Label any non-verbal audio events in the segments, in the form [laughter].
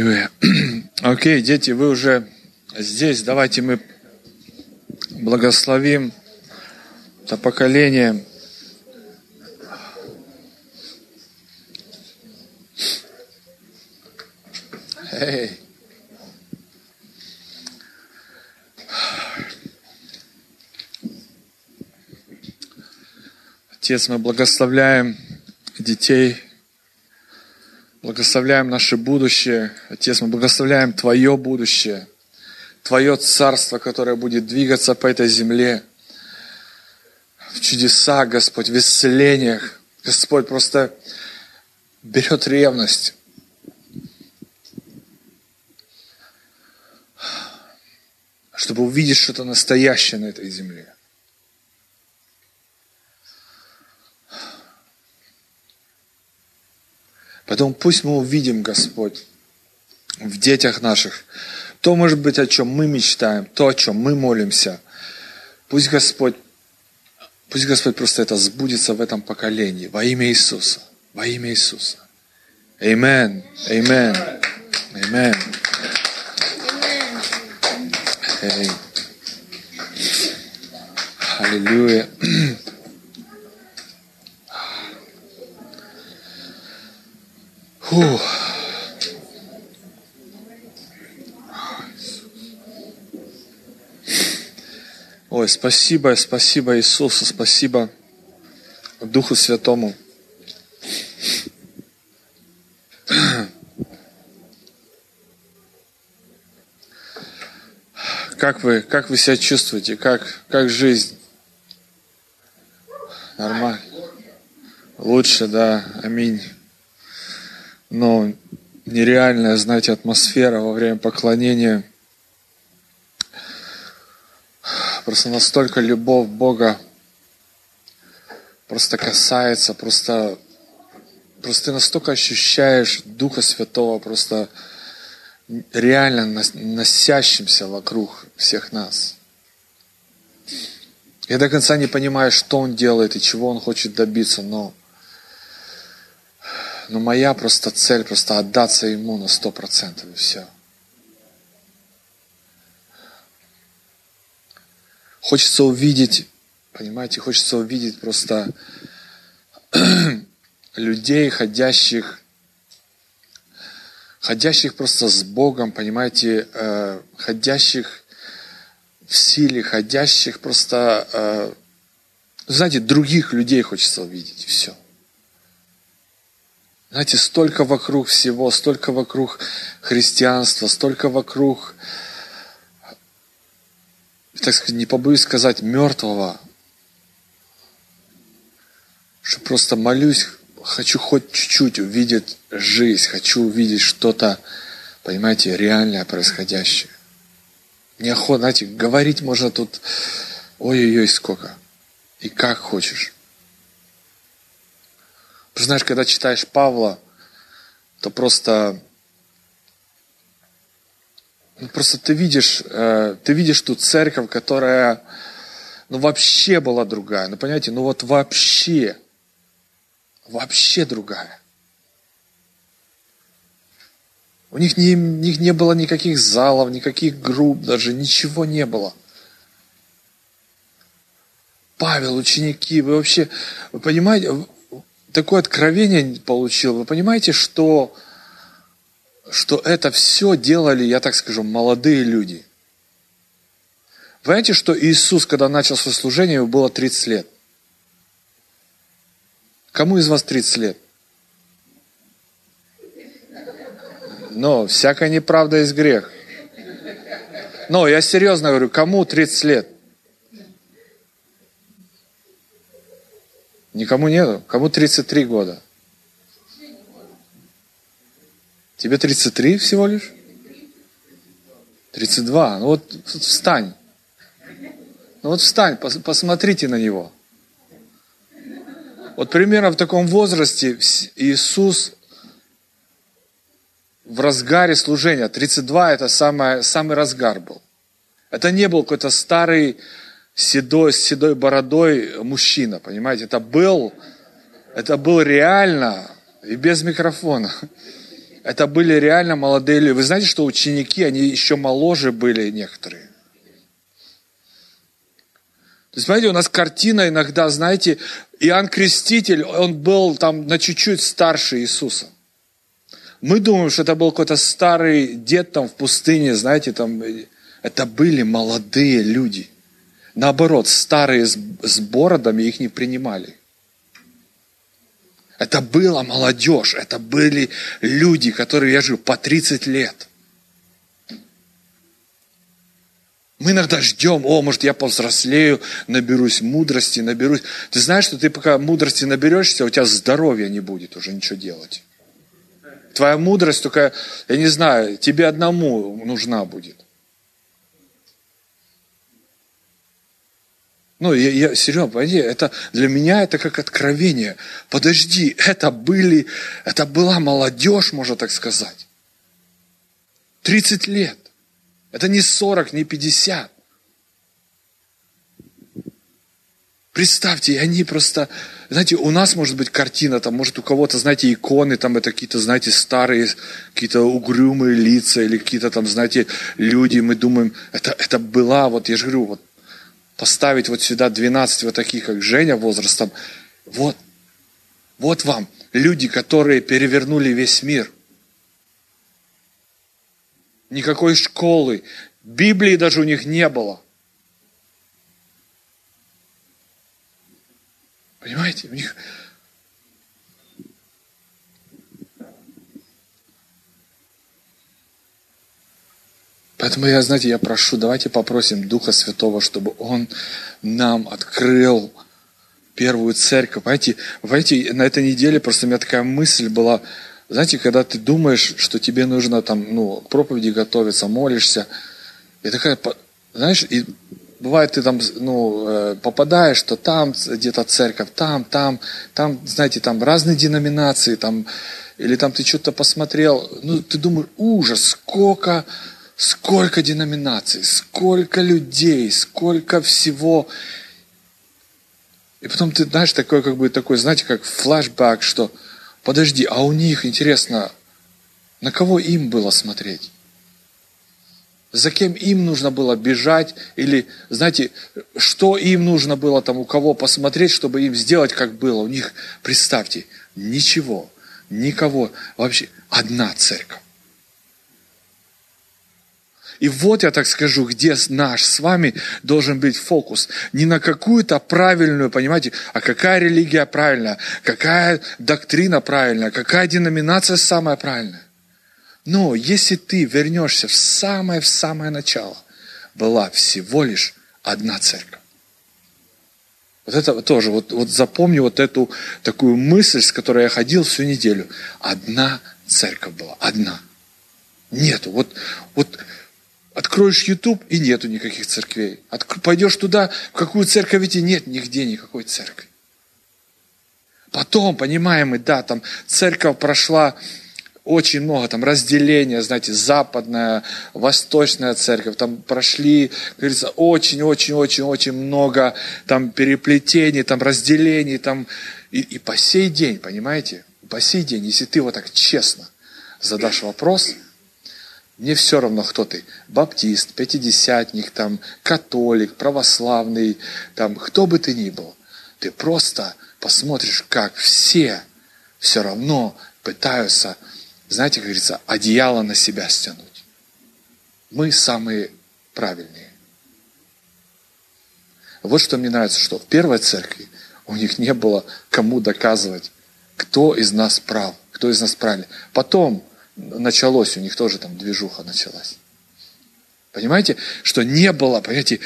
Аллилуйя. [clears throat] Окей, дети, вы уже здесь. Давайте мы благословим это поколение. Эй. Отец, мы благословляем детей, благословляем наше будущее. Отец, мы благословляем Твое будущее, Твое царство, которое будет двигаться по этой земле, в чудесах, Господь, в исцелениях. Господь просто берет ревность. чтобы увидеть что-то настоящее на этой земле. Поэтому пусть мы увидим, Господь, в детях наших, то, может быть, о чем мы мечтаем, то, о чем мы молимся. Пусть Господь, пусть Господь просто это сбудется в этом поколении во имя Иисуса. Во имя Иисуса. Амин. Амин. Амин. Аллилуйя. Фух. Ой, спасибо, спасибо Иисусу, спасибо Духу Святому. Как вы, как вы себя чувствуете? Как, как жизнь? Нормально? Лучше, да. Аминь но нереальная, знаете, атмосфера во время поклонения. Просто настолько любовь Бога просто касается, просто, просто ты настолько ощущаешь Духа Святого, просто реально носящимся вокруг всех нас. Я до конца не понимаю, что Он делает и чего Он хочет добиться, но но моя просто цель просто отдаться ему на сто процентов и все. Хочется увидеть, понимаете, хочется увидеть просто [clears throat] людей, ходящих, ходящих просто с Богом, понимаете, э, ходящих в силе, ходящих просто, э, знаете, других людей хочется увидеть, и все. Знаете, столько вокруг всего, столько вокруг христианства, столько вокруг, так сказать, не побоюсь сказать, мертвого, что просто молюсь, хочу хоть чуть-чуть увидеть жизнь, хочу увидеть что-то, понимаете, реальное происходящее. Неохота, знаете, говорить можно тут ой-ой-ой сколько. И как хочешь. Ты знаешь, когда читаешь Павла, то просто ну, просто ты видишь, э, ты видишь ту церковь, которая ну, вообще была другая. Ну, понимаете, ну вот вообще, вообще другая. У них не, у них не было никаких залов, никаких групп даже, ничего не было. Павел, ученики, вы вообще, вы понимаете, такое откровение получил. Вы понимаете, что, что это все делали, я так скажу, молодые люди. Вы понимаете, что Иисус, когда начал свое служение, ему было 30 лет. Кому из вас 30 лет? Но всякая неправда есть грех. Но я серьезно говорю, кому 30 лет? Никому нету. Кому 33 года? Тебе 33 всего лишь? 32. Ну вот встань. Ну вот встань, посмотрите на него. Вот примерно в таком возрасте Иисус в разгаре служения, 32 это самый, самый разгар был. Это не был какой-то старый седой, с седой бородой мужчина, понимаете? Это был, это был реально и без микрофона. Это были реально молодые люди. Вы знаете, что ученики, они еще моложе были некоторые. То есть, смотрите, у нас картина иногда, знаете, Иоанн Креститель, он был там на чуть-чуть старше Иисуса. Мы думаем, что это был какой-то старый дед там в пустыне, знаете, там, это были молодые люди. Наоборот, старые с, бородами их не принимали. Это была молодежь, это были люди, которые, я живу, по 30 лет. Мы иногда ждем, о, может, я повзрослею, наберусь мудрости, наберусь. Ты знаешь, что ты пока мудрости наберешься, у тебя здоровья не будет уже ничего делать. Твоя мудрость только, я не знаю, тебе одному нужна будет. Ну, я, я серьезно, пойди, это для меня это как откровение. Подожди, это были, это была молодежь, можно так сказать. 30 лет. Это не 40, не 50. Представьте, они просто, знаете, у нас может быть картина, там, может у кого-то, знаете, иконы, там это какие-то, знаете, старые, какие-то угрюмые лица или какие-то там, знаете, люди, мы думаем, это, это была, вот я же говорю, вот поставить вот сюда 12 вот таких, как Женя возрастом, вот, вот вам люди, которые перевернули весь мир – никакой школы, Библии даже у них не было. Понимаете, у них Поэтому я, знаете, я прошу, давайте попросим Духа Святого, чтобы Он нам открыл первую церковь. Понимаете, понимаете, на этой неделе просто у меня такая мысль была, знаете, когда ты думаешь, что тебе нужно там, ну, проповеди готовиться, молишься, и такая, знаешь, и бывает ты там, ну, э, попадаешь, что там где-то церковь, там, там, там, знаете, там разные деноминации, там, или там ты что-то посмотрел, ну, ты думаешь, ужас, сколько, сколько деноминаций, сколько людей, сколько всего. И потом ты, знаешь, такой, как бы, такой, знаете, как флешбэк, что Подожди, а у них, интересно, на кого им было смотреть? За кем им нужно было бежать? Или, знаете, что им нужно было там у кого посмотреть, чтобы им сделать, как было? У них, представьте, ничего, никого. Вообще, одна церковь. И вот я так скажу, где наш с вами должен быть фокус. Не на какую-то правильную, понимаете, а какая религия правильная, какая доктрина правильная, какая деноминация самая правильная. Но если ты вернешься в самое-в самое начало, была всего лишь одна церковь. Вот это тоже, вот, вот запомни вот эту такую мысль, с которой я ходил всю неделю. Одна церковь была, одна. Нету. Вот, вот Откроешь YouTube, и нету никаких церквей. Отк... Пойдешь туда, в какую церковь идти, нет нигде никакой церкви. Потом, понимаем мы, да, там церковь прошла очень много, там разделения, знаете, западная, восточная церковь, там прошли, как говорится, очень-очень-очень-очень много там переплетений, там разделений, там, и, и по сей день, понимаете, по сей день, если ты вот так честно задашь вопрос – мне все равно, кто ты. Баптист, пятидесятник, там, католик, православный, там, кто бы ты ни был. Ты просто посмотришь, как все все равно пытаются, знаете, как говорится, одеяло на себя стянуть. Мы самые правильные. Вот что мне нравится, что в первой церкви у них не было кому доказывать, кто из нас прав, кто из нас правильный. Потом началось, у них тоже там движуха началась. Понимаете, что не было, понимаете,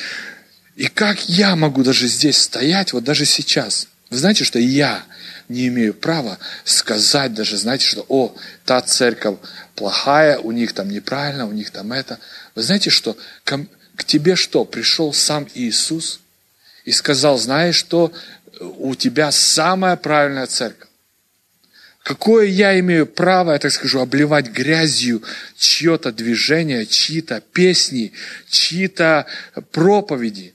и как я могу даже здесь стоять, вот даже сейчас. Вы знаете, что я не имею права сказать даже, знаете, что, о, та церковь плохая, у них там неправильно, у них там это. Вы знаете, что к, к тебе что, пришел сам Иисус и сказал, знаешь что, у тебя самая правильная церковь. Какое я имею право, я так скажу, обливать грязью чье-то движение, чьи-то песни, чьи-то проповеди?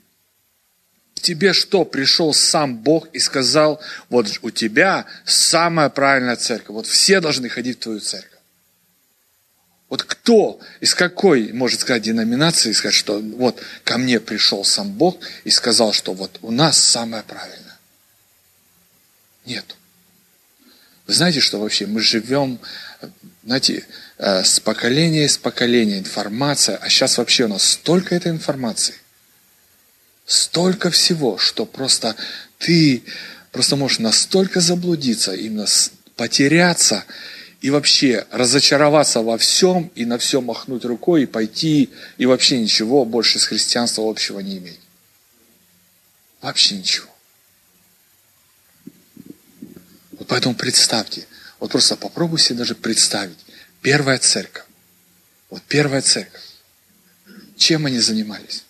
Тебе что, пришел сам Бог и сказал, вот у тебя самая правильная церковь, вот все должны ходить в твою церковь. Вот кто, из какой, может сказать, деноминации сказать, что вот ко мне пришел сам Бог и сказал, что вот у нас самое правильное. Нет. Вы знаете, что вообще мы живем, знаете, э, с поколения с поколения информация, а сейчас вообще у нас столько этой информации, столько всего, что просто ты просто можешь настолько заблудиться, именно потеряться, и вообще разочароваться во всем и на все махнуть рукой и пойти и вообще ничего больше с христианством общего не иметь. Вообще ничего. Вот поэтому представьте, вот просто попробуй себе даже представить. Первая церковь. Вот первая церковь. Чем они занимались?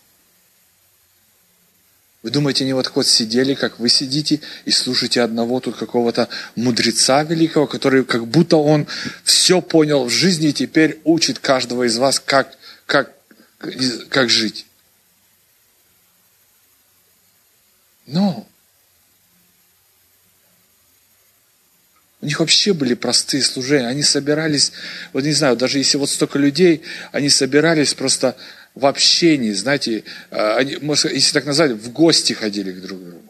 Вы думаете, они вот хоть сидели, как вы сидите, и слушаете одного тут какого-то мудреца великого, который как будто он все понял в жизни и теперь учит каждого из вас, как, как, как жить. Но у них вообще были простые служения. Они собирались, вот не знаю, даже если вот столько людей, они собирались просто в общении, знаете, э, они, если так назвать, в гости ходили к друг другу.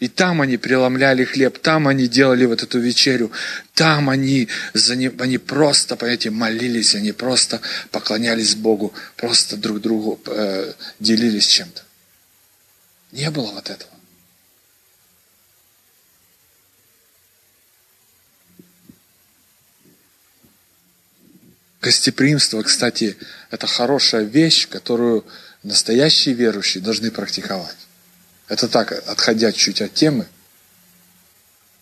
И там они преломляли хлеб, там они делали вот эту вечерю, там они, они просто, понимаете, молились, они просто поклонялись Богу, просто друг другу э, делились чем-то. Не было вот этого. Гостеприимство, кстати, это хорошая вещь, которую настоящие верующие должны практиковать. Это так, отходя чуть от темы.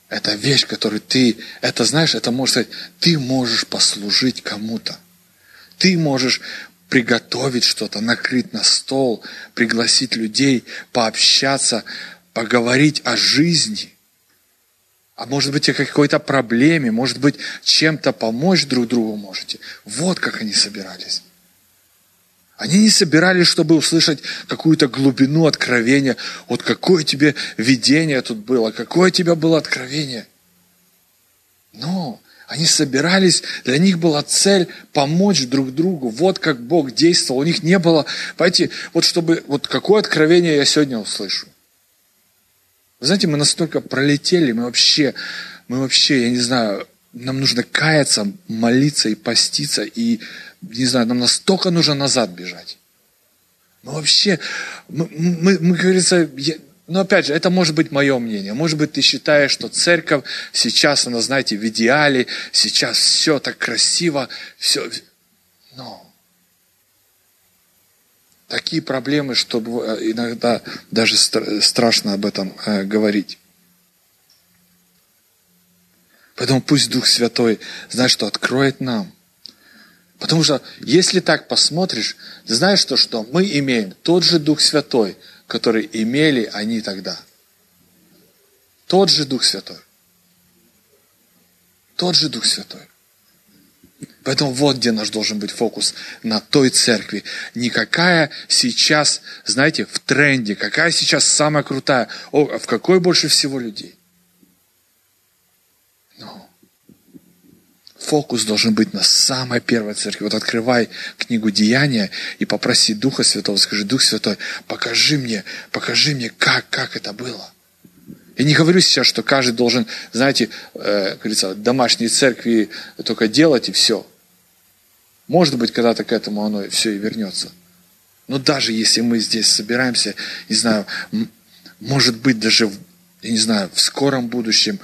Это вещь, которую ты, это знаешь, это может сказать, ты можешь послужить кому-то. Ты можешь приготовить что-то, накрыть на стол, пригласить людей, пообщаться, поговорить о жизни – а может быть, о какой-то проблеме, может быть, чем-то помочь друг другу можете. Вот как они собирались. Они не собирались, чтобы услышать какую-то глубину откровения. Вот какое тебе видение тут было, какое у тебя было откровение. Но они собирались, для них была цель помочь друг другу. Вот как Бог действовал. У них не было, понимаете, вот чтобы, вот какое откровение я сегодня услышу. Вы знаете, мы настолько пролетели, мы вообще, мы вообще, я не знаю, нам нужно каяться, молиться и поститься, и, не знаю, нам настолько нужно назад бежать. Мы вообще, мы, мы, мы говорится, я, но опять же, это может быть мое мнение. Может быть, ты считаешь, что церковь сейчас, она, знаете, в идеале, сейчас все так красиво, все. Но такие проблемы, что э, иногда даже страшно об этом э, говорить. Поэтому пусть Дух Святой, знаешь, что откроет нам. Потому что если так посмотришь, знаешь то, что мы имеем тот же Дух Святой, который имели они тогда. Тот же Дух Святой. Тот же Дух Святой. Поэтому вот где наш должен быть фокус на той церкви. Никакая сейчас, знаете, в тренде, какая сейчас самая крутая, о, в какой больше всего людей. Но фокус должен быть на самой первой церкви. Вот открывай книгу Деяния и попроси Духа Святого, скажи, Дух Святой, покажи мне, покажи мне, как, как это было. Я не говорю сейчас, что каждый должен, знаете, э, говорится, домашние церкви только делать и все. Может быть, когда-то к этому оно все и вернется. Но даже если мы здесь собираемся, не знаю, может быть, даже, я не знаю, в скором будущем,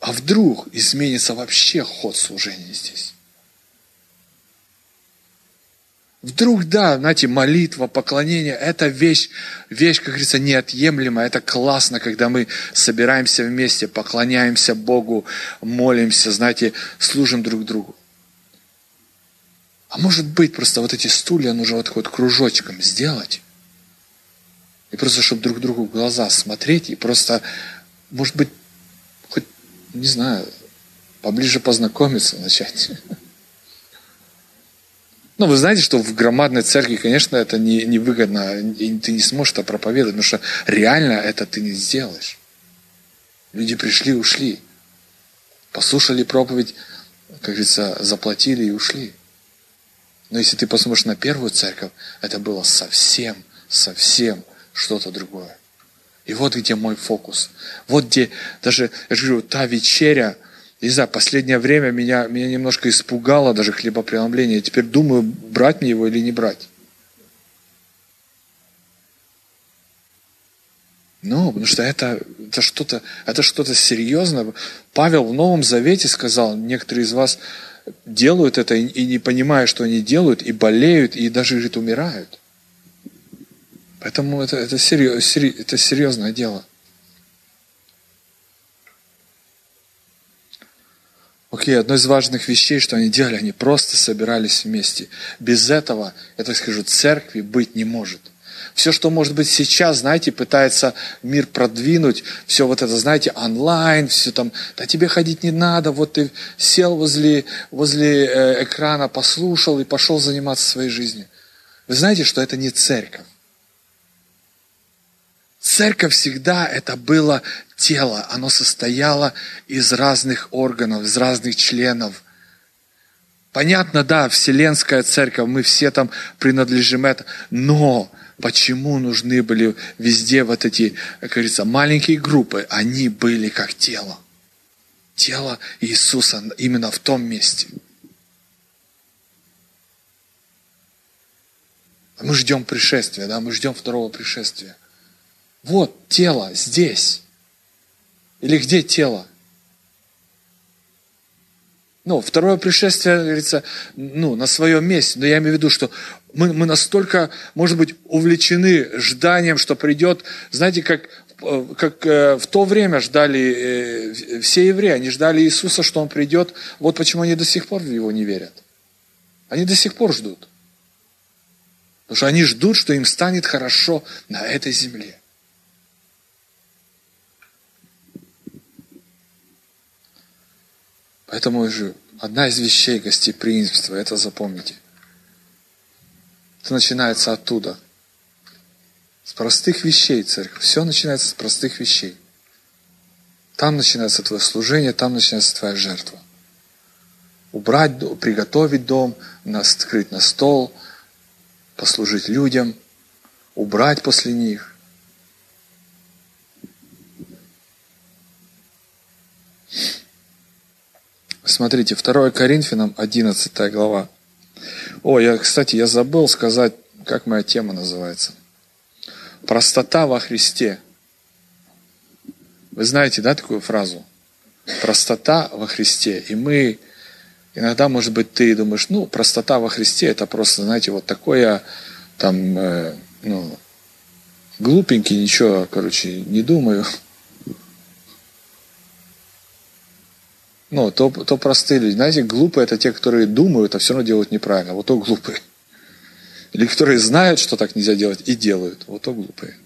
а вдруг изменится вообще ход служения здесь? Вдруг, да, знаете, молитва, поклонение – это вещь, вещь, как говорится, неотъемлемая. Это классно, когда мы собираемся вместе, поклоняемся Богу, молимся, знаете, служим друг другу. А может быть, просто вот эти стулья нужно вот хоть кружочком сделать. И просто, чтобы друг другу в глаза смотреть, и просто, может быть, хоть, не знаю, поближе познакомиться начать. [laughs] Ну, вы знаете, что в громадной церкви, конечно, это не, не выгодно, и ты не сможешь это проповедовать, потому что реально это ты не сделаешь. Люди пришли, ушли, послушали проповедь, как говорится, заплатили и ушли. Но если ты посмотришь на первую церковь, это было совсем, совсем что-то другое. И вот где мой фокус. Вот где даже, я же говорю, та вечеря, не знаю, последнее время меня, меня немножко испугало даже хлебопреломление. Я теперь думаю, брать мне его или не брать. Ну, потому что это, это что-то это что-то серьезное. Павел в Новом Завете сказал, некоторые из вас делают это и, не понимая, что они делают, и болеют, и даже, говорит, умирают. Поэтому это, это, серьез, это серьезное дело. Окей, одно из важных вещей, что они делали, они просто собирались вместе. Без этого, я так скажу, церкви быть не может. Все, что может быть сейчас, знаете, пытается мир продвинуть, все вот это, знаете, онлайн, все там, да тебе ходить не надо, вот ты сел возле, возле э, экрана, послушал и пошел заниматься своей жизнью. Вы знаете, что это не церковь. Церковь всегда это было тело, оно состояло из разных органов, из разных членов. Понятно, да, Вселенская церковь, мы все там принадлежим это, но почему нужны были везде вот эти, как говорится, маленькие группы? Они были как тело. Тело Иисуса именно в том месте. Мы ждем пришествия, да, мы ждем второго пришествия. Вот тело здесь. Или где тело? Ну, второе пришествие, говорится, ну, на своем месте. Но я имею в виду, что мы, мы настолько, может быть, увлечены жданием, что придет, знаете, как, как э, в то время ждали э, все евреи, они ждали Иисуса, что Он придет. Вот почему они до сих пор в Его не верят. Они до сих пор ждут. Потому что они ждут, что им станет хорошо на этой земле. Поэтому же одна из вещей гостеприимства, это запомните. Это начинается оттуда. С простых вещей, церковь. Все начинается с простых вещей. Там начинается твое служение, там начинается твоя жертва. Убрать, приготовить дом, скрыть на стол, послужить людям, убрать после них. Смотрите, 2 Коринфянам, 11 глава. О, я, кстати, я забыл сказать, как моя тема называется. Простота во Христе. Вы знаете, да, такую фразу? Простота во Христе. И мы, иногда, может быть, ты думаешь, ну, простота во Христе, это просто, знаете, вот такое, там, э, ну, глупенький, ничего, короче, не думаю. Ну, то, то простые люди. Знаете, глупые это те, которые думают, а все равно делают неправильно. Вот то глупые. Или которые знают, что так нельзя делать, и делают. Вот то глупые.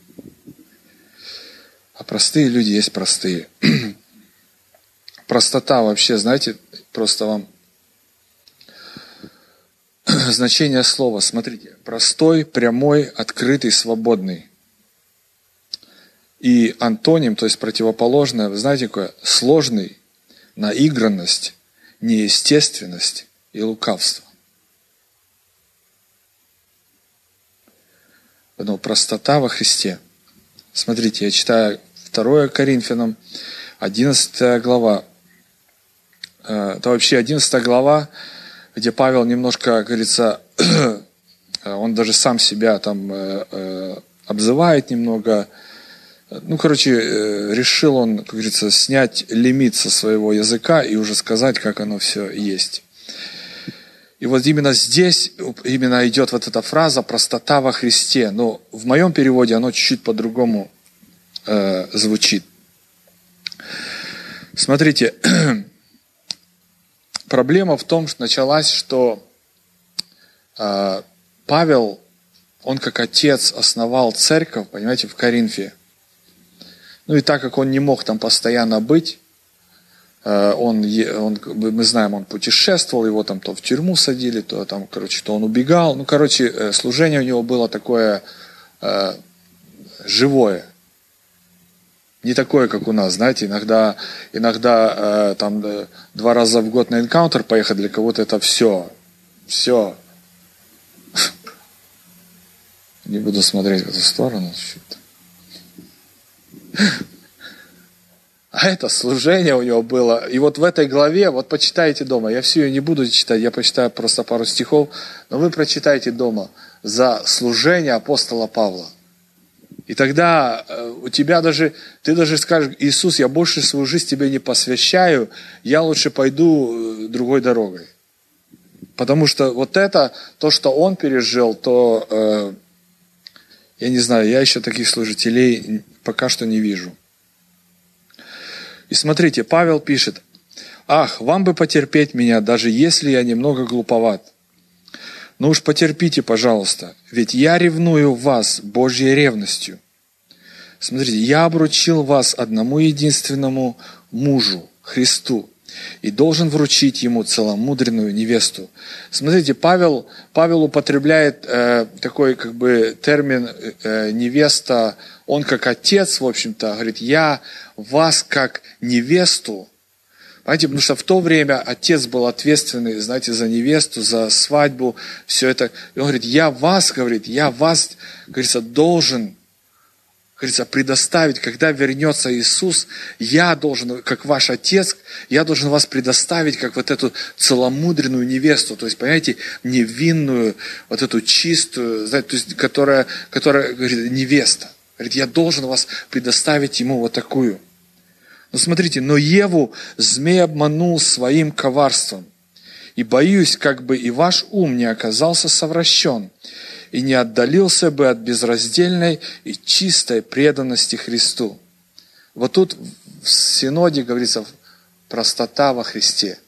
А простые люди есть простые. [clears throat] Простота вообще, знаете, просто вам [clears throat] значение слова. Смотрите, простой, прямой, открытый, свободный. И антоним, то есть противоположное, вы знаете, какое? Сложный, наигранность, неестественность и лукавство. Поэтому простота во Христе. Смотрите, я читаю 2 Коринфянам, 11 глава. Э, это вообще 11 глава, где Павел немножко, говорится, [clears throat] он даже сам себя там э, э, обзывает немного, ну, короче, э, решил он, как говорится, снять лимит со своего языка и уже сказать, как оно все есть. И вот именно здесь именно идет вот эта фраза «простота во Христе». Но в моем переводе оно чуть-чуть по-другому э, звучит. Смотрите, [clears throat] проблема в том, что началась, что э, Павел, он как отец основал церковь, понимаете, в Коринфе – ну и так как он не мог там постоянно быть, э, он, он, мы знаем, он путешествовал, его там то в тюрьму садили, то там, короче, то он убегал. Ну, короче, э, служение у него было такое э, живое. Не такое, как у нас, знаете, иногда, иногда э, там э, два раза в год на энкаунтер поехать для кого-то это все, все. [laughs] Не буду смотреть в эту сторону. А это служение у него было. И вот в этой главе, вот почитайте дома. Я всю ее не буду читать, я почитаю просто пару стихов. Но вы прочитайте дома за служение апостола Павла. И тогда э, у тебя даже, ты даже скажешь, Иисус, я больше свою жизнь тебе не посвящаю, я лучше пойду э, другой дорогой. Потому что вот это, то, что он пережил, то, э, я не знаю, я еще таких служителей пока что не вижу. И смотрите, Павел пишет, «Ах, вам бы потерпеть меня, даже если я немного глуповат. Ну уж потерпите, пожалуйста, ведь я ревную вас Божьей ревностью. Смотрите, я обручил вас одному единственному мужу, Христу, и должен вручить ему целомудренную невесту. Смотрите, Павел, Павел употребляет э, такой как бы термин э, невеста, он как отец, в общем-то, говорит, я вас как невесту. Понимаете, потому что в то время отец был ответственный, знаете, за невесту, за свадьбу, все это. И он говорит, я вас, говорит, я вас, говорится, должен говорится, предоставить, когда вернется Иисус, я должен, как ваш отец, я должен вас предоставить, как вот эту целомудренную невесту, то есть, понимаете, невинную, вот эту чистую, знаете, то есть, которая, которая, говорит, невеста. Говорит, я должен вас предоставить ему вот такую. Но смотрите, но Еву змей обманул своим коварством. И боюсь, как бы и ваш ум не оказался совращен, и не отдалился бы от безраздельной и чистой преданности Христу. Вот тут в Синоде говорится простота во Христе.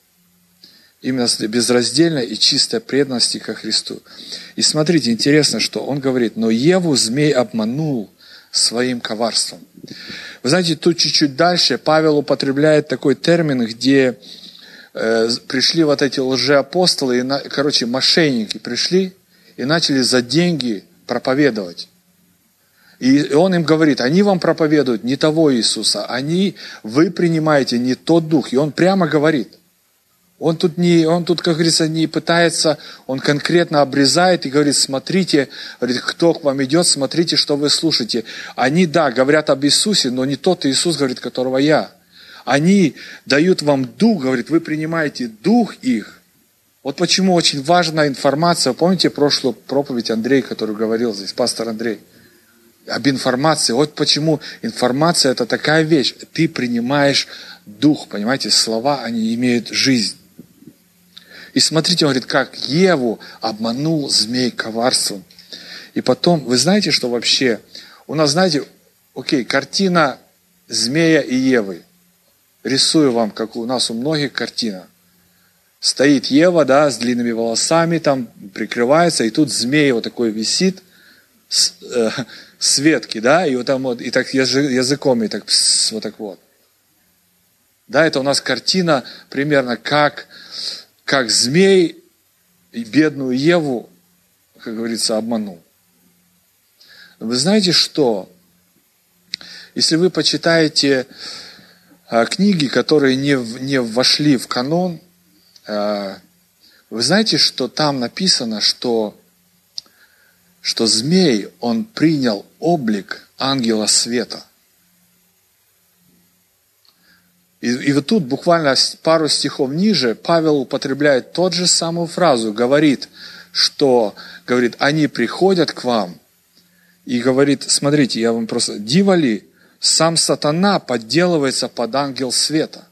Именно безраздельной и чистой преданности ко Христу. И смотрите, интересно, что он говорит, но Еву змей обманул своим коварством. Вы знаете, тут чуть-чуть дальше Павел употребляет такой термин, где э, пришли вот эти лжеапостолы, и, короче, мошенники пришли и начали за деньги проповедовать. И он им говорит, они вам проповедуют не того Иисуса, они, вы принимаете не тот дух. И он прямо говорит, он тут, не, он тут, как говорится, не пытается, он конкретно обрезает и говорит, смотрите, говорит, кто к вам идет, смотрите, что вы слушаете. Они, да, говорят об Иисусе, но не тот Иисус, говорит, которого я. Они дают вам дух, говорит, вы принимаете дух их. Вот почему очень важна информация. Помните прошлую проповедь Андрей, который говорил здесь, пастор Андрей? Об информации. Вот почему информация это такая вещь. Ты принимаешь дух, понимаете, слова, они имеют жизнь. И смотрите, он говорит, как Еву обманул змей коварством. И потом, вы знаете, что вообще, у нас, знаете, окей, картина змея и Евы. Рисую вам, как у нас у многих картина. Стоит Ева, да, с длинными волосами, там прикрывается, и тут змей вот такой висит, с, э, с ветки, да, и вот там вот, и так языком, и так, пс, вот так вот. Да, это у нас картина примерно как как змей бедную Еву, как говорится, обманул. Вы знаете что? Если вы почитаете а, книги, которые не, не вошли в канон, вы знаете, что там написано, что, что змей, он принял облик ангела света – И, и вот тут буквально пару стихов ниже Павел употребляет тот же самую фразу, говорит, что, говорит, они приходят к вам, и говорит, смотрите, я вам просто, дива ли, сам сатана подделывается под ангел света.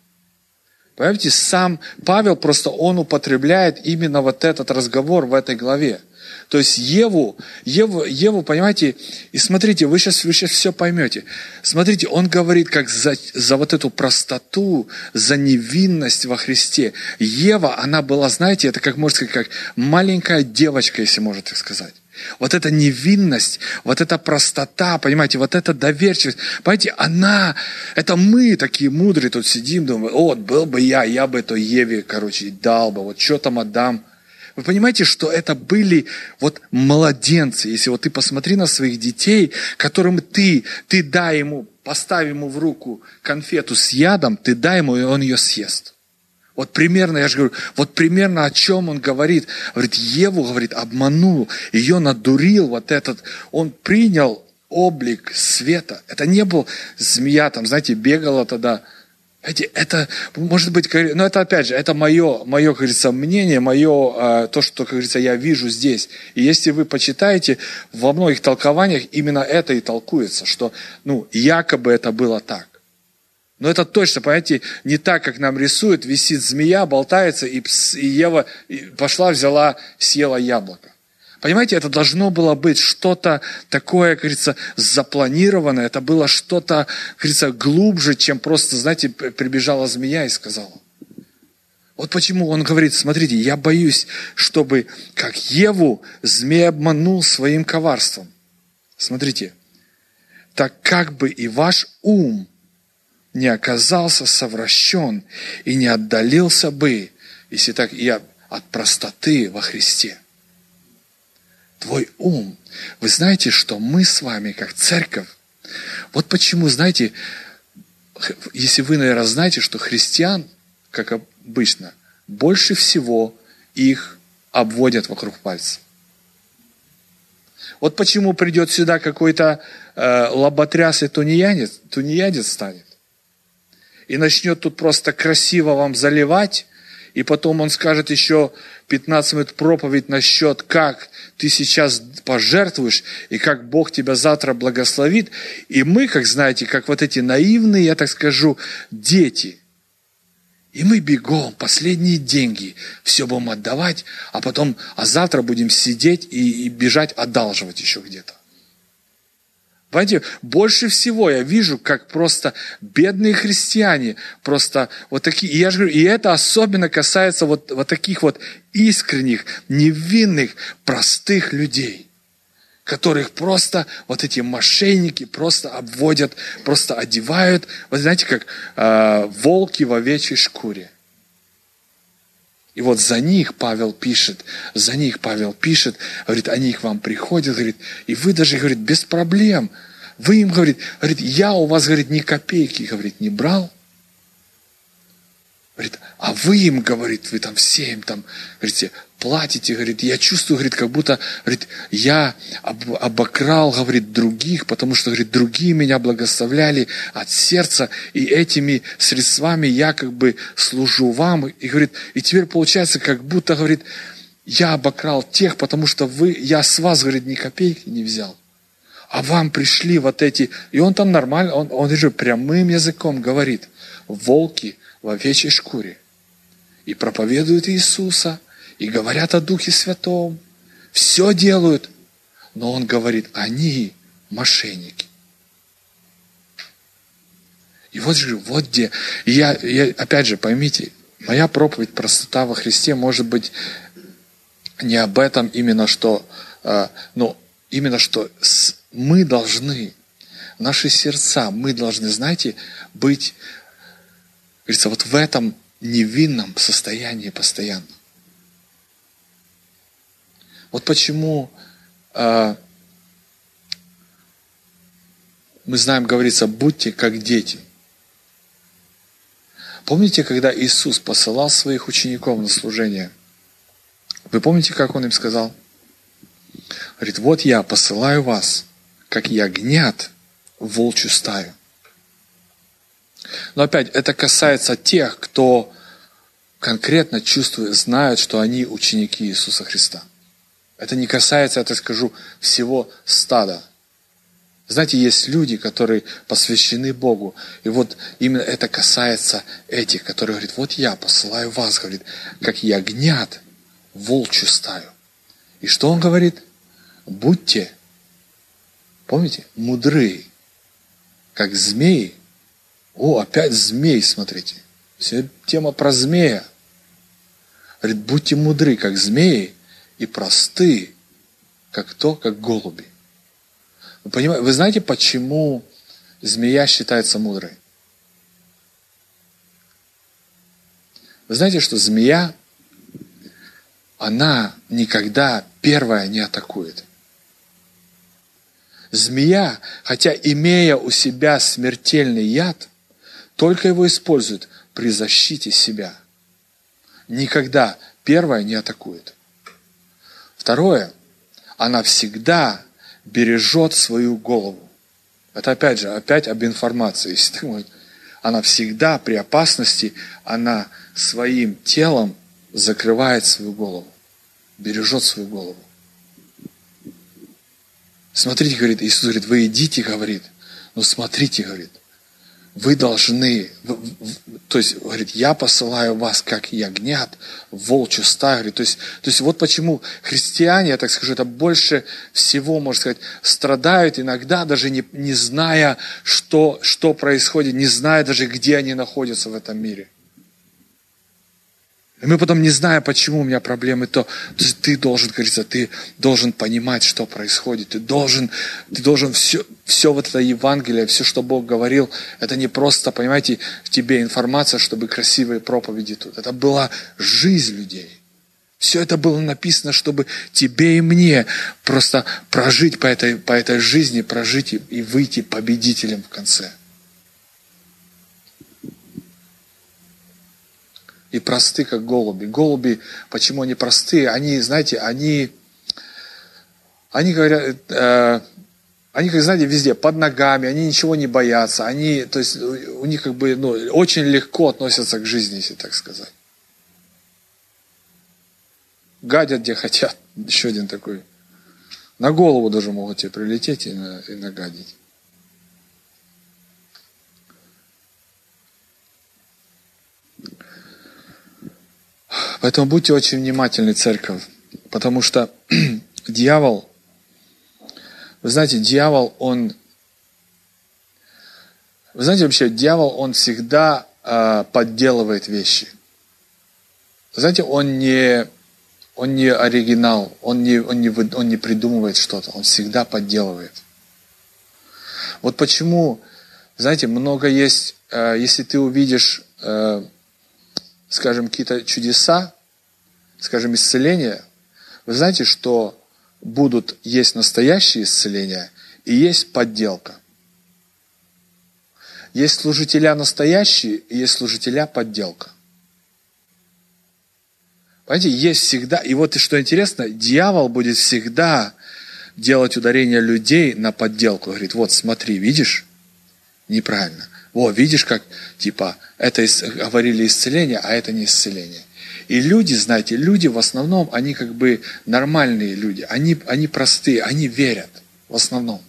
Понимаете, сам Павел просто, он употребляет именно вот этот разговор в этой главе. То есть Еву, Еву, Еву, понимаете, и смотрите, вы сейчас, вы сейчас все поймете. Смотрите, он говорит как за, за вот эту простоту, за невинность во Христе. Ева, она была, знаете, это как можно сказать, как маленькая девочка, если можно так сказать. Вот эта невинность, вот эта простота, понимаете, вот эта доверчивость. Понимаете, она, это мы такие мудрые тут сидим, думаем, вот, был бы я, я бы это Еве, короче, дал бы, вот что там отдам. Вы понимаете, что это были вот младенцы. Если вот ты посмотри на своих детей, которым ты, ты дай ему поставь ему в руку конфету с ядом, ты дай ему, и он ее съест. Вот примерно, я же говорю, вот примерно о чем он говорит. Говорит, Еву, говорит, обманул, ее надурил вот этот. Он принял облик света. Это не был змея, там, знаете, бегала тогда Знаете, это, может быть, но это опять же, это мое, мое, как говорится, мнение, мое, а, то, что, как говорится, я вижу здесь. И если вы почитаете, во многих толкованиях именно это и толкуется, что, ну, якобы это было так. Но это точно, понимаете, не так, как нам рисуют, висит змея, болтается, и, и Ева пошла, взяла, съела яблоко. Понимаете, это должно было быть что-то такое, как говорится, запланированное, это было что-то, как говорится, глубже, чем просто, знаете, прибежала змея и сказала. Вот почему он говорит, смотрите, я боюсь, чтобы, как Еву, змей обманул своим коварством. Смотрите, так как бы и ваш ум не оказался совращен и не отдалился бы, если так, и от простоты во Христе твой ум. Вы знаете, что мы с вами, как церковь, вот почему, знаете, если вы, наверное, знаете, что христиан, как обычно, больше всего их обводят вокруг пальца. Вот почему придет сюда какой-то э, лоботряс и тунеядец, тунеядец станет. И начнет тут просто красиво вам заливать, и потом он скажет еще 15 минут проповедь насчет, как ты сейчас пожертвуешь, и как Бог тебя завтра благословит. И мы, как знаете, как вот эти наивные, я так скажу, дети. И мы бегом, последние деньги, все будем отдавать, а потом, а завтра будем сидеть и, и бежать одалживать еще где-то. Понимаете, больше всего я вижу, как просто бедные христиане, просто вот такие, и я же говорю, и это особенно касается вот, вот таких вот искренних, невинных, простых людей, которых просто вот эти мошенники просто обводят, просто одевают, вот знаете, как э, волки в овечьей шкуре. И вот за них Павел пишет, за них Павел пишет, говорит, они к вам приходят, говорит, и вы даже, говорит, без проблем. Вы им, говорит, говорит, я у вас, говорит, ни копейки, говорит, не брал. Говорит, а вы им, говорит, вы там все им там, говорите, платите, говорит, я чувствую, говорит, как будто, говорит, я об, обокрал, говорит, других, потому что, говорит, другие меня благословляли от сердца, и этими средствами я как бы служу вам, и, говорит, и теперь получается, как будто, говорит, я обокрал тех, потому что вы, я с вас, говорит, ни копейки не взял. А вам пришли вот эти, и он там нормально, он, он же прямым языком говорит, волки в овечьей шкуре. И проповедуют Иисуса, и говорят о Духе Святом, все делают, но он говорит, они мошенники. И вот же, вот где, и я, я, опять же, поймите, моя проповедь простота во Христе может быть не об этом именно что, э, ну, именно что с, мы должны, наши сердца, мы должны, знаете, быть, говорится, вот в этом невинном состоянии постоянно. Вот почему э, мы знаем, говорится, будьте как дети. Помните, когда Иисус посылал своих учеников на служение? Вы помните, как Он им сказал? Говорит, вот я посылаю вас, как ягнят в волчью стаю. Но опять, это касается тех, кто конкретно чувствует, знают, что они ученики Иисуса Христа. Это не касается, я так скажу, всего стада. Знаете, есть люди, которые посвящены Богу. И вот именно это касается этих, которые говорят, вот я посылаю вас, говорит, как ягнят волчью стаю. И что он говорит? Будьте, помните, мудры, как змеи. О, опять змей, смотрите. Все тема про змея. Говорит, будьте мудры, как змеи, и просты, как то, как голуби. Вы, понимаете, вы знаете, почему змея считается мудрой? Вы знаете, что змея, она никогда первая не атакует. Змея, хотя имея у себя смертельный яд, только его использует при защите себя. Никогда первое не атакует. Второе, она всегда бережет свою голову. Это опять же, опять об информации. [laughs] Она всегда при опасности, она своим телом закрывает свою голову, бережет свою голову. Смотрите, говорит, Иисус говорит, вы идите, говорит, но смотрите, говорит, вы должны, то есть, говорит, я посылаю вас как ягнят волчью стаю. Говорит, то, есть, то есть вот почему христиане, я так скажу, это больше всего, можно сказать, страдают иногда, даже не, не зная, что, что происходит, не зная даже, где они находятся в этом мире. И мы потом, не зная, почему у меня проблемы, то, то ты должен, говорится, ты должен понимать, что происходит. Ты должен, ты должен все, все вот это Евангелие, все, что Бог говорил, это не просто, понимаете, тебе информация, чтобы красивые проповеди тут. Это была жизнь людей. Все это было написано, чтобы тебе и мне просто прожить по этой, по этой жизни, прожить и, и выйти победителем в конце. И просты, как голуби. Голуби, почему они простые? Они, знаете, они, они говорят, э, они, как знаете, везде, под ногами, они ничего не боятся, они, то есть у них как бы, ну, очень легко относятся к жизни, если так сказать. Гадят, где хотят. [laughs] Еще один такой. На голову даже могут тебе прилететь и, на, и нагадить. Поэтому будьте очень внимательны, церковь, потому что [clears throat] дьявол, вы знаете, дьявол, он, вы знаете вообще, дьявол, он всегда э, подделывает вещи. Вы знаете, он не, он не оригинал, он не, он не, он не придумывает что-то, он всегда подделывает. Вот почему, знаете, много есть, э, если ты увидишь э, скажем, какие-то чудеса, скажем, исцеления, вы знаете, что будут есть настоящие исцеления и есть подделка. Есть служителя настоящие и есть служителя подделка. Понимаете, есть всегда, и вот и что интересно, дьявол будет всегда делать ударение людей на подделку. Говорит, вот смотри, видишь? Неправильно. О, видишь, как, типа, это говорили исцеление, а это не исцеление. И люди, знаете, люди в основном, они как бы нормальные люди, они, они простые, они верят в основном.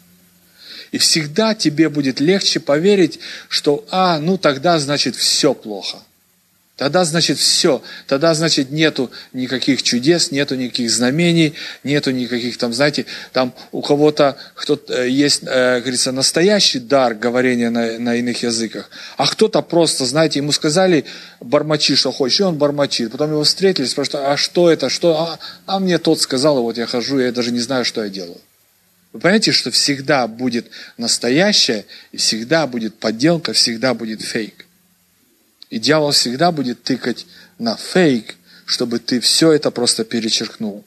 И всегда тебе будет легче поверить, что, а, ну тогда, значит, все плохо. Тогда, значит, все. Тогда, значит, нету никаких чудес, нету никаких знамений, нету никаких там, знаете, там у кого-то кто-то э, есть, э, говорится, настоящий дар говорения на, на иных языках, а кто-то просто, знаете, ему сказали, бормочи, что хочешь, и он бормочит. Потом его встретили, спрашивают, а что это, что? А, а мне тот сказал, вот я хожу, я даже не знаю, что я делаю. Вы понимаете, что всегда будет настоящее, и всегда будет подделка, всегда будет фейк. И дьявол всегда будет тыкать на фейк, чтобы ты все это просто перечеркнул.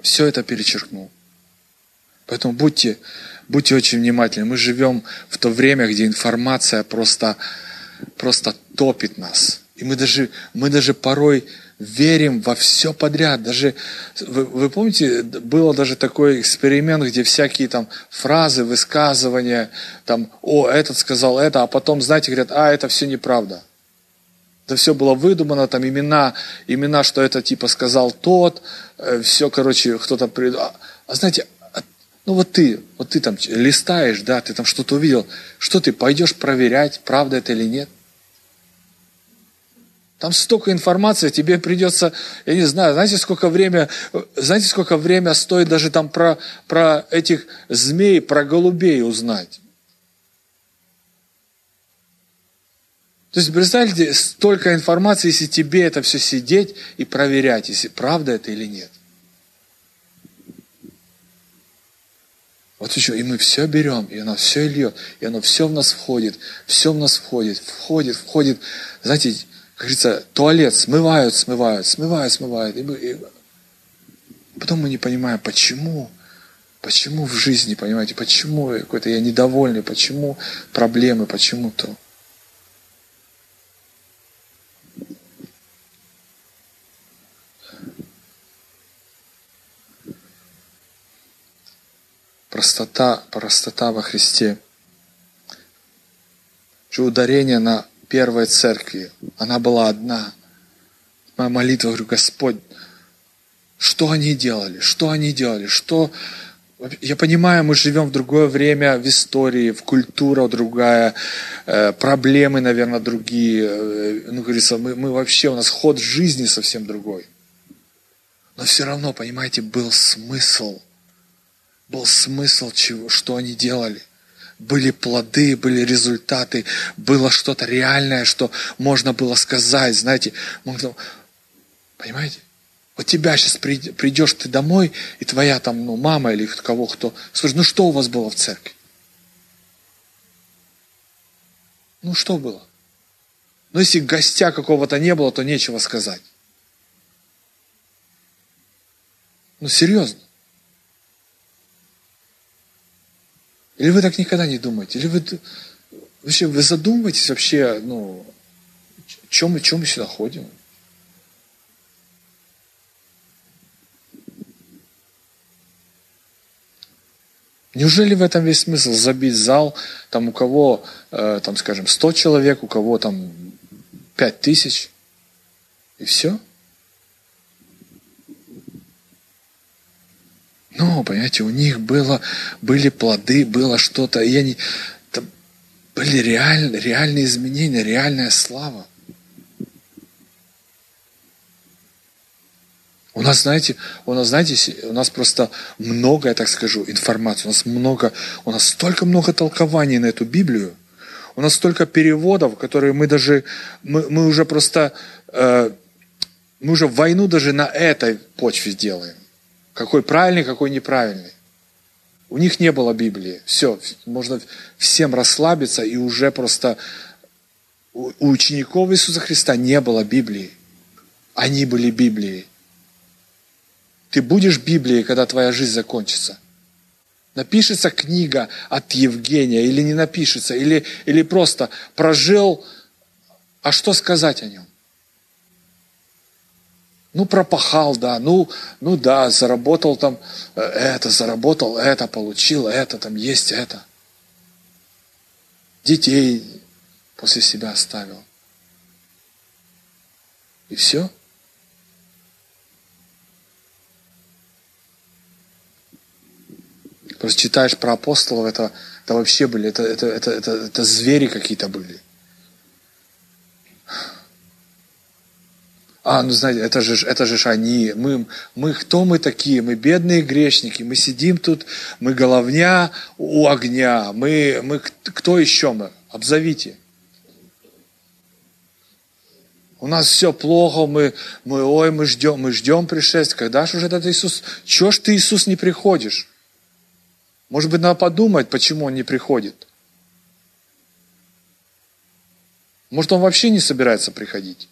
Все это перечеркнул. Поэтому будьте, будьте очень внимательны. Мы живем в то время, где информация просто, просто топит нас. И мы даже, мы даже порой верим во все подряд. Даже, вы, вы помните, было даже такой эксперимент, где всякие там фразы, высказывания, там, о, этот сказал это, а потом, знаете, говорят, а, это все неправда. Это все было выдумано, там имена, имена, что это типа сказал тот, э, все, короче, кто-то... Прид... А, а знаете, а, ну вот ты, вот ты там листаешь, да, ты там что-то увидел, что ты пойдешь проверять, правда это или нет? Там столько информации, тебе придется, я не знаю, знаете, сколько время, знаете, сколько время стоит даже там про, про этих змей, про голубей узнать. То есть, представьте, столько информации, если тебе это все сидеть и проверять, если правда это или нет. Вот еще, и мы все берем, и оно все льет, и оно все в нас входит, все в нас входит, входит, входит. Знаете, говорится, туалет смывают, смывают, смывают, смывают. И мы, и... Потом мы не понимаем, почему. Почему в жизни, понимаете, почему какой-то я недовольный, почему проблемы, почему то. Простота, простота во Христе. Ударение на первой церкви, она была одна. Моя молитва, говорю, Господь, что они делали, что они делали, что... Я понимаю, мы живем в другое время, в истории, в культура другая, э, проблемы, наверное, другие. Э, ну, говорится, мы, мы вообще, у нас ход жизни совсем другой. Но все равно, понимаете, был смысл. Был смысл, чего, что они делали были плоды, были результаты, было что-то реальное, что можно было сказать, знаете, можно, понимаете? Вот тебя сейчас придешь ты домой, и твоя там, ну, мама или кого кто, скажет, ну что у вас было в церкви? Ну что было? Ну если гостя какого-то не было, то нечего сказать. Ну серьезно. Или вы так никогда не думаете? Или вы вообще вы задумываетесь вообще, ну, чем мы, чем мы сюда ходим? Неужели в этом весь смысл забить зал, там у кого, э, там, скажем, 100 человек, у кого там 5 тысяч, и все? Но, понимаете, у них было, были плоды, было что-то, и они, там были реаль, реальные изменения, реальная слава. У нас, знаете, у нас, знаете, у нас просто много, я так скажу, информации. У нас много, у нас столько много толкований на эту Библию. У нас столько переводов, которые мы даже, мы, мы уже просто, э, мы уже войну даже на этой почве делаем. Какой правильный, какой неправильный. У них не было Библии. Все, можно всем расслабиться и уже просто у учеников Иисуса Христа не было Библии. Они были Библией. Ты будешь Библией, когда твоя жизнь закончится. Напишется книга от Евгения или не напишется, или, или просто прожил, а что сказать о нем? Ну, пропахал, да, ну, ну да, заработал там э, это, заработал это, получил это, там есть это. Детей после себя оставил. И все. Просто читаешь про апостолов, это, это вообще были, это, это, это, это, это звери какие-то были. А, ну знаете, это же, это же они, мы, мы, кто мы такие? Мы бедные грешники, мы сидим тут, мы головня у огня, мы, мы кто еще мы? Обзовите. У нас все плохо, мы, мы, ой, мы ждем, мы ждем пришествия. Когда же уже этот Иисус? Чего ж ты, Иисус, не приходишь? Может быть, надо подумать, почему он не приходит. Может, он вообще не собирается приходить.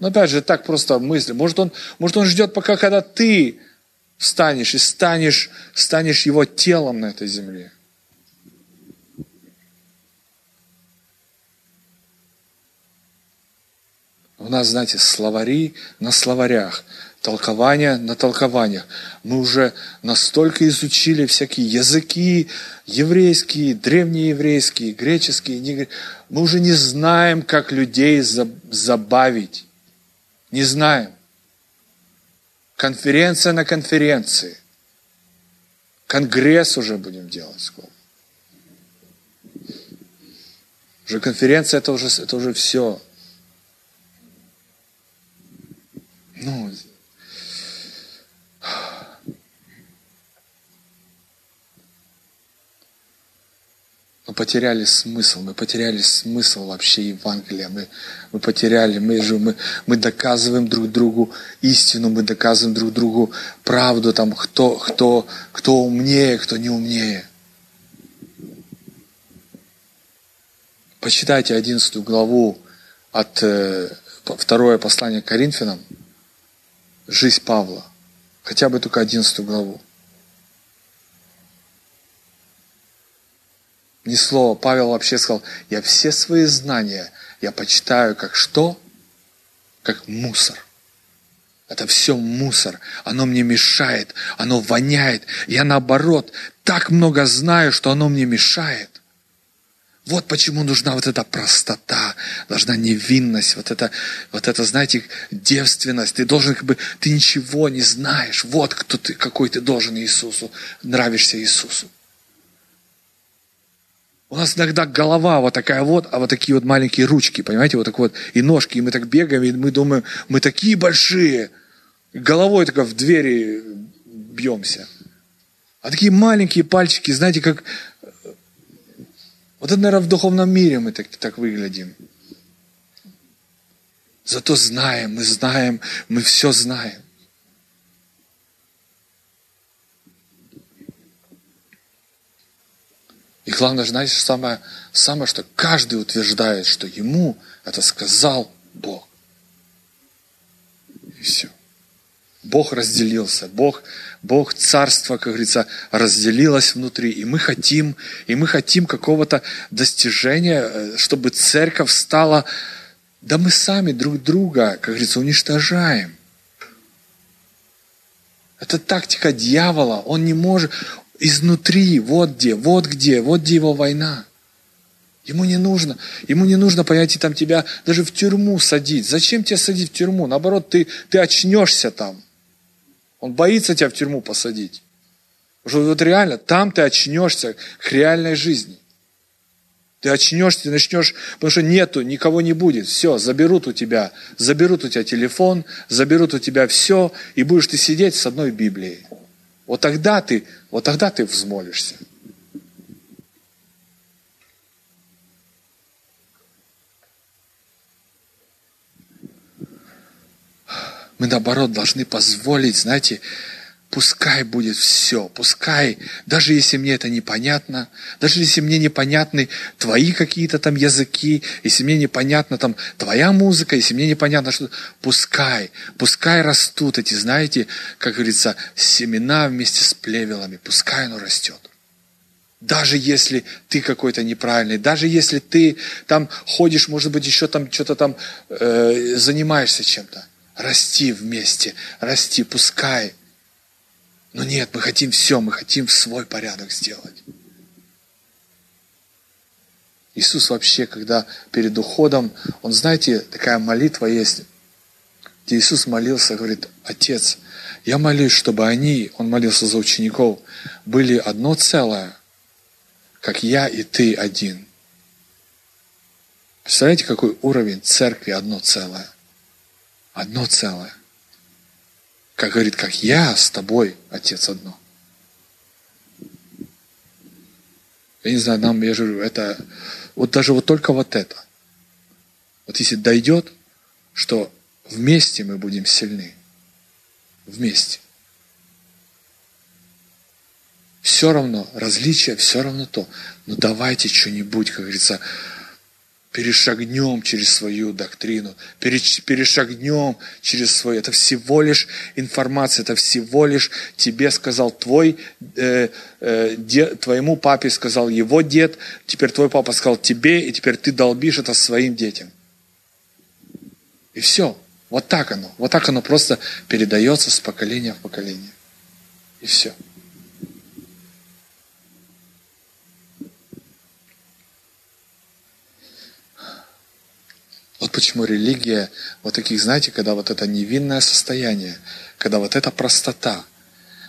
Но опять же, так просто мысли. Может, он, может, он ждет, пока когда ты встанешь и станешь, станешь его телом на этой земле. У нас, знаете, словари на словарях толкования на толкованиях. Мы уже настолько изучили всякие языки, еврейские, древнееврейские, греческие. Мы уже не знаем, как людей забавить. Не знаем. Конференция на конференции. Конгресс уже будем делать скоро. Уже конференция это уже, это уже все. Ну, мы потеряли смысл, мы потеряли смысл вообще Евангелия, мы, мы потеряли, мы же, мы, мы доказываем друг другу истину, мы доказываем друг другу правду, там, кто, кто, кто умнее, кто не умнее. Почитайте 11 главу от э, второе послание к Коринфянам, жизнь Павла, хотя бы только 11 главу. Ни слова. Павел вообще сказал, я все свои знания, я почитаю как что? Как мусор. Это все мусор. Оно мне мешает, оно воняет. Я наоборот так много знаю, что оно мне мешает. Вот почему нужна вот эта простота, должна невинность, вот это, вот это, знаете, девственность. Ты должен как бы, ты ничего не знаешь. Вот кто ты, какой ты должен Иисусу, нравишься Иисусу. У нас иногда голова вот такая вот, а вот такие вот маленькие ручки, понимаете, вот так вот, и ножки, и мы так бегаем, и мы думаем, мы такие большие, головой только в двери бьемся. А такие маленькие пальчики, знаете, как... Вот это, наверное, в духовном мире мы так, так выглядим. Зато знаем, мы знаем, мы все знаем. И главное, знаете, самое, самое, что каждый утверждает, что ему это сказал Бог. И все. Бог разделился, Бог, Бог царство, как говорится, разделилось внутри, и мы хотим, и мы хотим какого-то достижения, э, чтобы церковь стала, да мы сами друг друга, как говорится, уничтожаем. Это тактика дьявола, он не может, изнутри, вот где, вот где, вот где его война. Ему не нужно, ему не нужно, понимаете, там тебя даже в тюрьму садить. Зачем тебя садить в тюрьму? Наоборот, ты, ты очнешься там. Он боится тебя в тюрьму посадить. Потому вот реально, там ты очнешься к реальной жизни. Ты очнешься, ты начнешь, потому что нету, никого не будет. Все, заберут у тебя, заберут у тебя телефон, заберут у тебя все, и будешь ты сидеть с одной Библией. Вот тогда ты, вот тогда ты взмолишься. Мы, наоборот, должны позволить, знаете, пускай будет все, пускай, даже если мне это непонятно, даже если мне непонятны твои какие-то там языки, если мне непонятна там твоя музыка, если мне непонятно что пускай, пускай растут эти, знаете, как говорится, семена вместе с плевелами, пускай оно растет. Даже если ты какой-то неправильный, даже если ты там ходишь, может быть, еще там что-то там э, занимаешься чем-то расти вместе, расти, пускай. Но нет, мы хотим все, мы хотим в свой порядок сделать. Иисус вообще, когда перед уходом, он, знаете, такая молитва есть, где Иисус молился, говорит, Отец, я молюсь, чтобы они, он молился за учеников, были одно целое, как я и ты один. Представляете, какой уровень церкви одно целое? одно целое. Как говорит, как я с тобой, Отец, одно. Я не знаю, нам, я говорю, это, вот даже вот только вот это. Вот если дойдет, что вместе мы будем сильны. Вместе. Все равно, различия, все равно то. Но давайте что-нибудь, как говорится, перешагнем через свою доктрину, перешагнем через свою. Это всего лишь информация, это всего лишь тебе сказал твой, э, э, дед, твоему папе сказал его дед, теперь твой папа сказал тебе, и теперь ты долбишь это своим детям. И все. Вот так оно. Вот так оно просто передается с поколения в поколение. И все. Вот почему религия, вот таких, знаете, когда вот это невинное состояние, когда вот эта простота,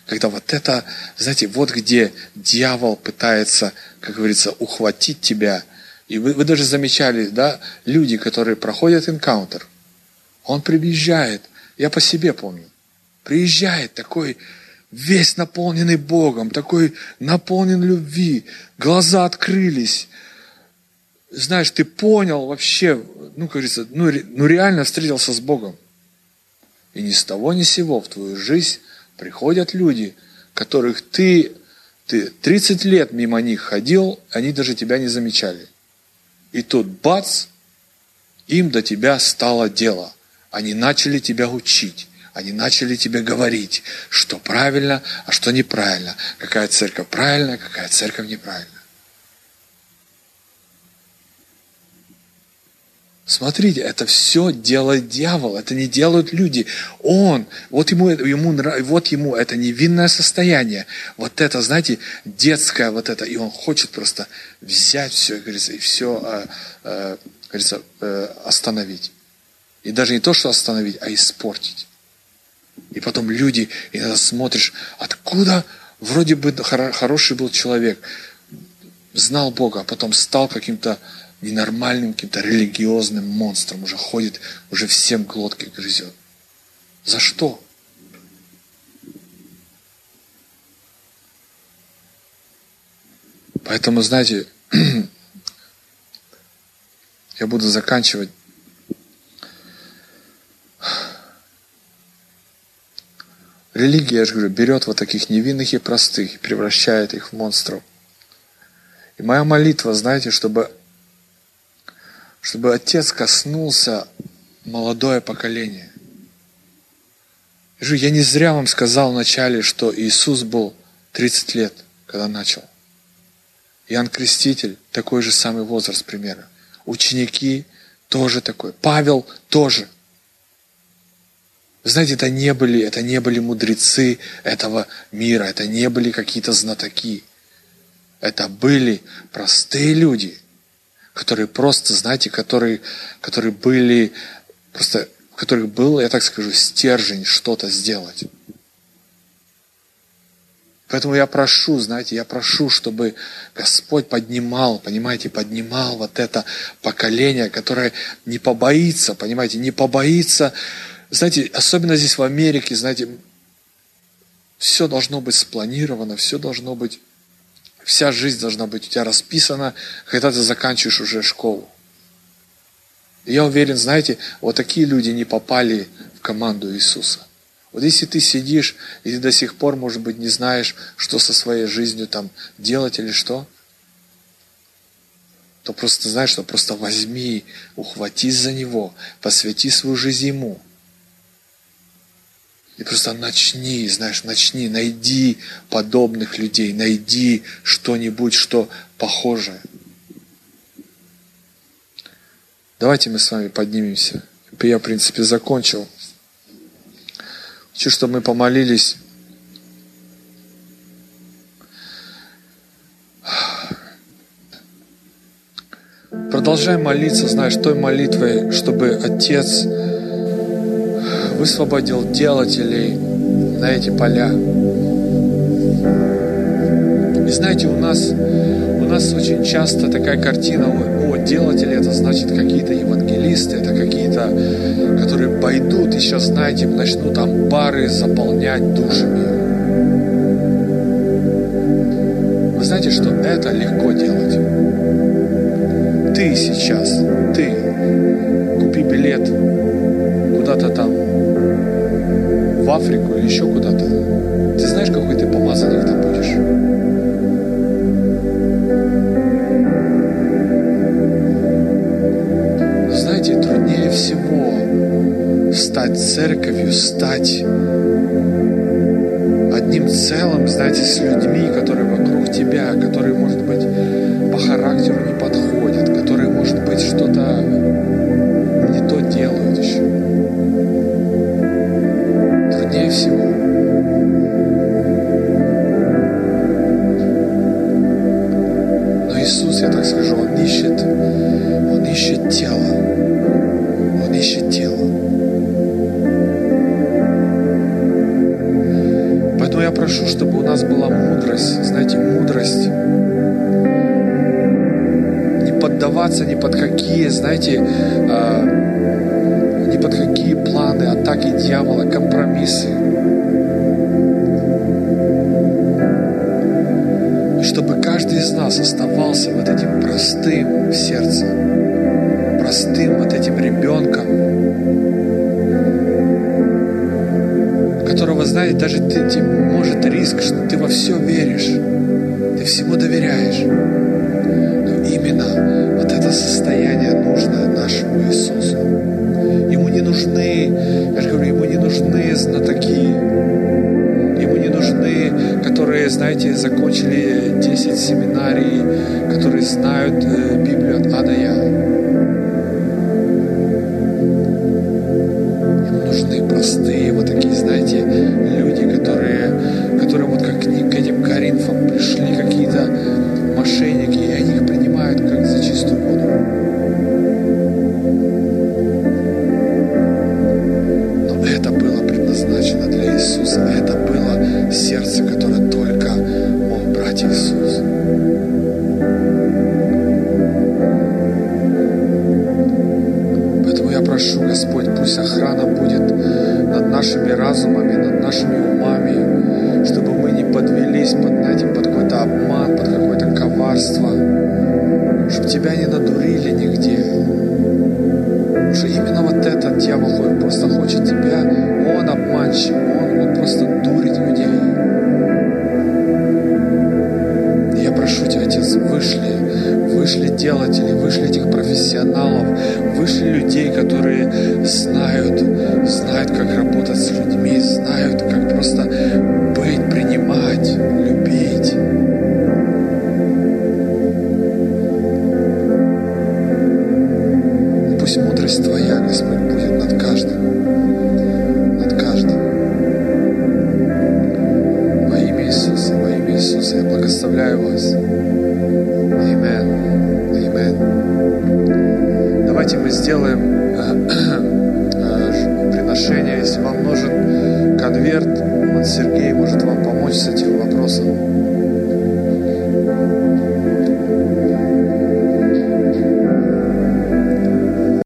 когда вот это, знаете, вот где дьявол пытается, как говорится, ухватить тебя. И вы, вы даже замечали, да, люди, которые проходят энкаунтер, он приезжает, я по себе помню, приезжает такой весь наполненный Богом, такой наполнен любви, глаза открылись, знаешь, ты понял вообще, ну, как говорится, ну, ну реально встретился с Богом. И ни с того, ни с сего в твою жизнь приходят люди, которых ты, ты 30 лет мимо них ходил, они даже тебя не замечали. И тут бац, им до тебя стало дело. Они начали тебя учить. Они начали тебе говорить, что правильно, а что неправильно. Какая церковь правильная, какая церковь неправильная. Смотрите, это все делает дьявол, это не делают люди. Он, вот ему, ему, вот ему это невинное состояние, вот это, знаете, детское вот это, и он хочет просто взять все, говорится, и все, э, э, говорится, э, остановить. И даже не то, что остановить, а испортить. И потом люди, иногда смотришь, откуда вроде бы хороший был человек, знал Бога, а потом стал каким-то ненормальным, каким-то религиозным монстром, уже ходит, уже всем глотки грызет. За что? Поэтому, знаете, [clears throat] я буду заканчивать. Религия, я же говорю, берет вот таких невинных и простых и превращает их в монстров. И моя молитва, знаете, чтобы чтобы Отец коснулся молодое поколение. Я не зря вам сказал вначале, что Иисус был 30 лет, когда начал. Иоанн Креститель – такой же самый возраст примера. Ученики тоже такой. Павел тоже. знаете, это не были, это не были мудрецы этого мира, это не были какие-то знатоки. Это были простые люди, которые просто, знаете, которые, которые были, просто, в которых был, я так скажу, стержень что-то сделать. Поэтому я прошу, знаете, я прошу, чтобы Господь поднимал, понимаете, поднимал вот это поколение, которое не побоится, понимаете, не побоится. Знаете, особенно здесь в Америке, знаете, все должно быть спланировано, все должно быть Вся жизнь должна быть у тебя расписана, когда ты заканчиваешь уже школу. И я уверен, знаете, вот такие люди не попали в команду Иисуса. Вот если ты сидишь, и ты до сих пор, может быть, не знаешь, что со своей жизнью там делать или что, то просто знаешь, что просто возьми, ухватись за Него, посвяти свою жизнь Ему – и просто начни, знаешь, начни, найди подобных людей, найди что-нибудь, что похожее. Давайте мы с вами поднимемся. Я, в принципе, закончил. Хочу, чтобы мы помолились. Продолжай молиться, знаешь, той молитвой, чтобы Отец высвободил делателей на эти поля. И знаете, у нас, у нас очень часто такая картина, о, делатели, это значит какие-то евангелисты, это какие-то, которые пойдут и сейчас, знаете, начнут там бары заполнять душами. Вы знаете, что это легко делать. Ты сейчас, ты, купи билет куда-то там, Африку или еще куда-то, ты знаешь, какой ты помазанник там будешь? Знаете, труднее всего стать церковью, стать одним целым, знаете, с людьми, которые вокруг тебя, которые,